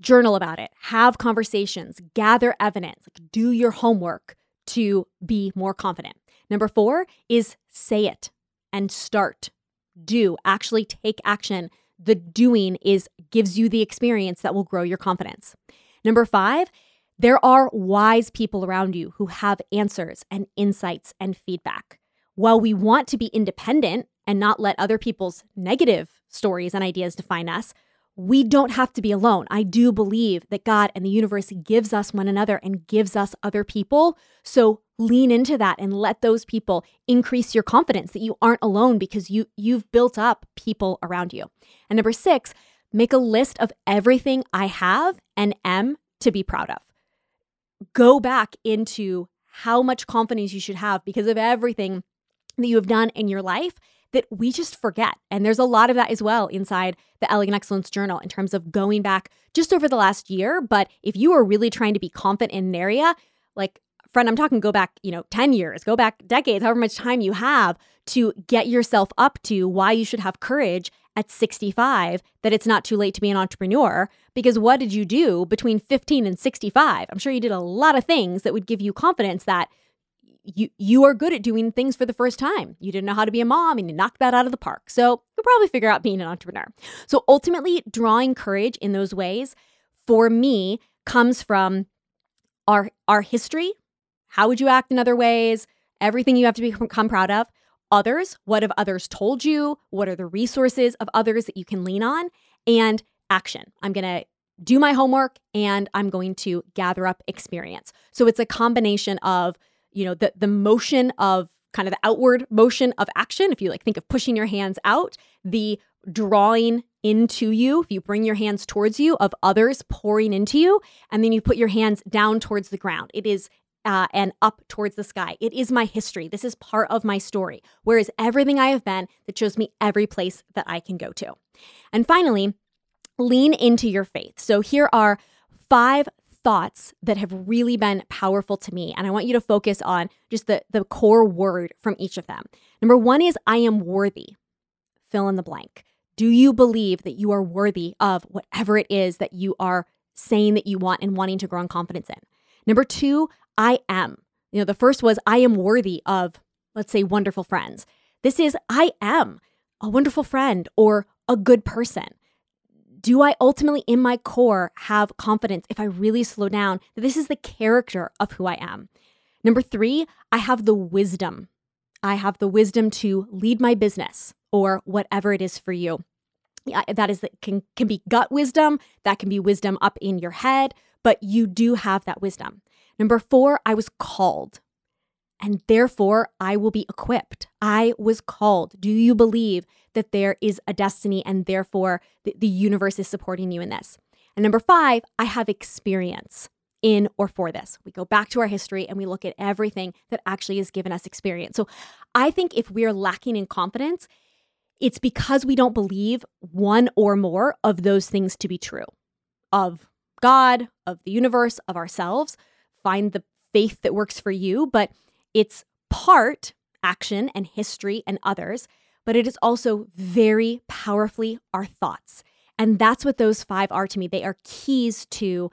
Journal about it, have conversations, gather evidence, like do your homework to be more confident. Number four is say it and start. Do actually take action the doing is gives you the experience that will grow your confidence. Number 5, There are wise people around you who have answers and insights and feedback. While we want to be independent and not let other people's negative stories and ideas define us, we don't have to be alone. I do believe that God and the universe gives us one another and gives us other people. So lean into that and let those people increase your confidence that you aren't alone because you you've built up people around you. And number 6, make a list of everything I have and am to be proud of. Go back into how much confidence you should have because of everything that you have done in your life that we just forget. And there's a lot of that as well inside the Elegant Excellence Journal in terms of going back just over the last year. But if you are really trying to be confident in an area, like friend, I'm talking go back, you know, 10 years, go back decades, however much time you have to get yourself up to why you should have courage at 65 that it's not too late to be an entrepreneur because what did you do between 15 and 65 i'm sure you did a lot of things that would give you confidence that you you are good at doing things for the first time. You didn't know how to be a mom and you knocked that out of the park. So you'll probably figure out being an entrepreneur. So ultimately, drawing courage in those ways for me comes from our our history. How would you act in other ways? Everything you have to become proud of. Others, what have others told you? What are the resources of others that you can lean on? And action. I'm to do my homework and I'm going to gather up experience. So it's a combination of you know the the motion of kind of the outward motion of action if you like think of pushing your hands out the drawing into you if you bring your hands towards you of others pouring into you and then you put your hands down towards the ground it is uh, and up towards the sky. It is my history. This is part of my story. Whereas everything I have been that shows me every place that I can go to. And finally, lean into your faith. So here are five thoughts that have really been powerful to me. And I want you to focus on just the, the core word from each of them. Number one is, I am worthy. Fill in the blank. Do you believe that you are worthy of whatever it is that you are saying that you want and wanting to grow in confidence in? Number two, I am. You know, the first was, I am worthy of, let's say, wonderful friends. This is, I am a wonderful friend or a good person do I ultimately, in my core, have confidence if I really slow down that this is the character of who I am? Number three, I have the wisdom. I have the wisdom to lead my business or whatever it is for you. Yeah, that is that can can be gut wisdom, that can be wisdom up in your head, but you do have that wisdom. Number 4, I was called. And therefore, I will be equipped. I was called. Do you believe that there is a destiny and therefore the, the universe is supporting you in this. And number five, I have experience in or for this. We go back to our history and we look at everything that actually has given us experience. So I think if we're lacking in confidence, it's because we don't believe one or more of those things to be true of God, of the universe, of ourselves. Find the faith that works for you, but it's part action and history and others but it is also very powerfully our thoughts. And that's what those five are to me. They are keys to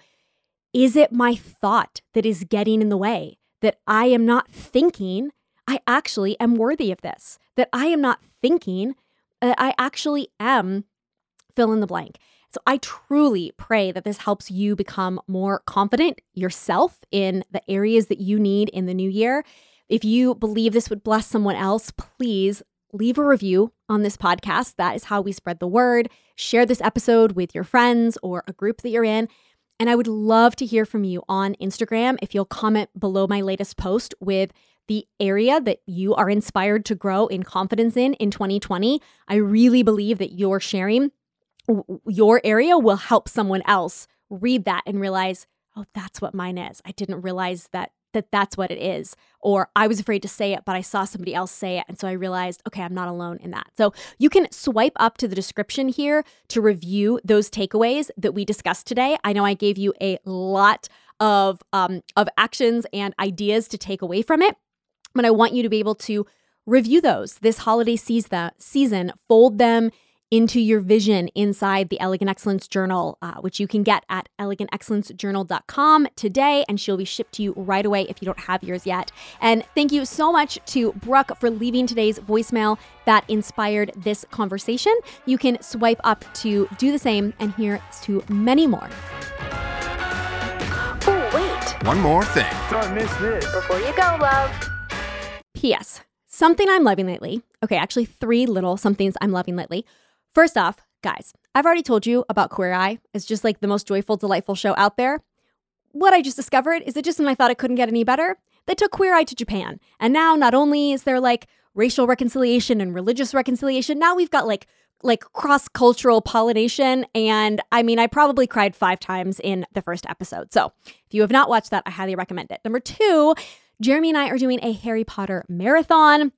is it my thought that is getting in the way? That I am not thinking, I actually am worthy of this. That I am not thinking, that I actually am fill in the blank. So I truly pray that this helps you become more confident yourself in the areas that you need in the new year. If you believe this would bless someone else, please leave a review on this podcast. That is how we spread the word. Share this episode with your friends or a group that you're in. And I would love to hear from you on Instagram if you'll comment below my latest post with the area that you are inspired to grow in confidence in in 2020. I really believe that your sharing your area will help someone else read that and realize, oh, that's what mine is. I didn't realize that that that's what it is. Or I was afraid to say it, but I saw somebody else say it. And so I realized, okay, I'm not alone in that. So you can swipe up to the description here to review those takeaways that we discussed today. I know I gave you a lot of, um, of actions and ideas to take away from it, but I want you to be able to review those this holiday season, fold them into your vision inside the Elegant Excellence Journal, uh, which you can get at elegantexcellencejournal.com today, and she'll be shipped to you right away if you don't have yours yet. And thank you so much to Brooke for leaving today's voicemail that inspired this conversation. You can swipe up to do the same and hear to many more. Oh, wait. one more thing. Don't miss this. Before you go, love. P.S. Something I'm loving lately. Okay, actually, three little somethings I'm loving lately. First off, guys, I've already told you about Queer Eye. It's just like the most joyful, delightful show out there. What I just discovered is that just when I thought it couldn't get any better, they took Queer Eye to Japan. And now not only is there like racial reconciliation and religious reconciliation, now we've got like like cross-cultural pollination and I mean I probably cried 5 times in the first episode. So, if you have not watched that, I highly recommend it. Number 2, Jeremy and I are doing a Harry Potter marathon.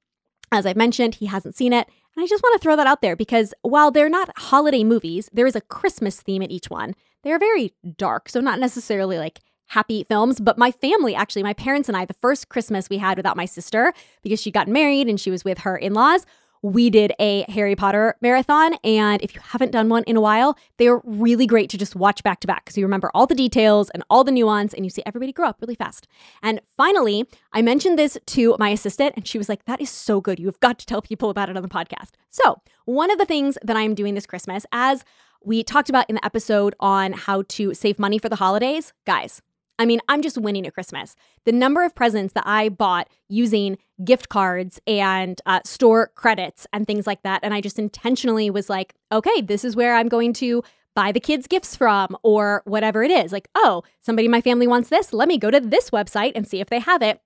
As I've mentioned, he hasn't seen it. And I just want to throw that out there because while they're not holiday movies, there is a Christmas theme in each one. They are very dark, so not necessarily like happy films, but my family, actually, my parents and I, the first Christmas we had without my sister because she got married and she was with her in laws, we did a Harry Potter marathon. And if you haven't done one in a while, they are really great to just watch back to back because you remember all the details and all the nuance and you see everybody grow up really fast. And finally, I mentioned this to my assistant and she was like, That is so good. You have got to tell people about it on the podcast. So, one of the things that I'm doing this Christmas, as we talked about in the episode on how to save money for the holidays, guys, I mean, I'm just winning at Christmas. The number of presents that I bought using gift cards and uh, store credits and things like that. And I just intentionally was like, okay, this is where I'm going to buy the kids gifts from or whatever it is. Like, oh, somebody in my family wants this. Let me go to this website and see if they have it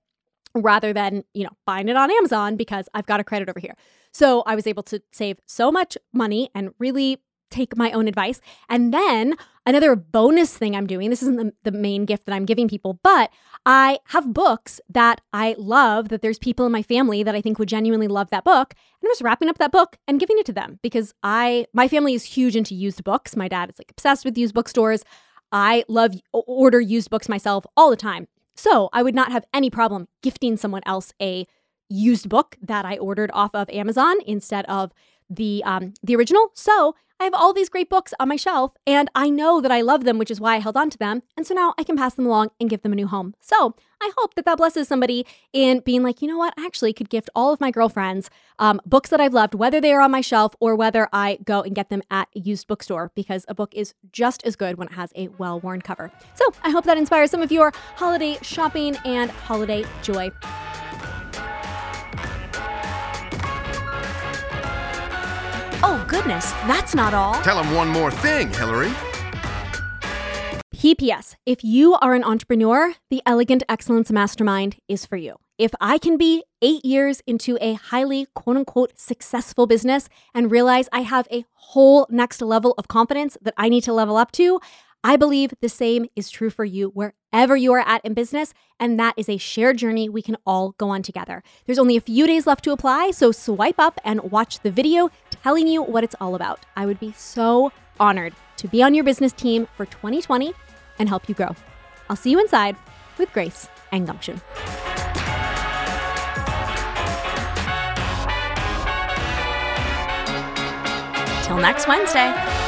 rather than, you know, buying it on Amazon because I've got a credit over here. So I was able to save so much money and really take my own advice. And then another bonus thing I'm doing this isn't the, the, main gift that I'm giving people, but I have books that I love, that there's people in my family that I think would genuinely love that book. And I'm just wrapping up that book and giving it to them because I, my family is huge into used books. My dad is like obsessed with used bookstores. I love order used books myself all the time. So I would not have any problem gifting someone else a used book that I ordered off of Amazon instead of the um, the original. So I have all these great books on my shelf, and I know that I love them, which is why I held on to them. And so now I can pass them along and give them a new home. So I hope that that blesses somebody in being like, you know what, I actually could gift all of my girlfriends um, books that I've loved, whether they are on my shelf or whether I go and get them at a used bookstore, because a book is just as good when it has a well worn cover. So I hope that inspires some of your holiday shopping and holiday joy. Oh, goodness, that's not all. Tell him one more thing, Hilary. PPS If you are an entrepreneur, the Elegant Excellence Mastermind is for you. If I can be eight years into a highly quote unquote successful business and realize I have a whole next level of confidence that I need to level up to, I believe the same is true for you wherever you are at in business, and that is a shared journey we can all go on together. There's only a few days left to apply, so swipe up and watch the video telling you what it's all about. I would be so honored to be on your business team for 2020 and help you grow. I'll see you inside with grace and gumption. Till next Wednesday.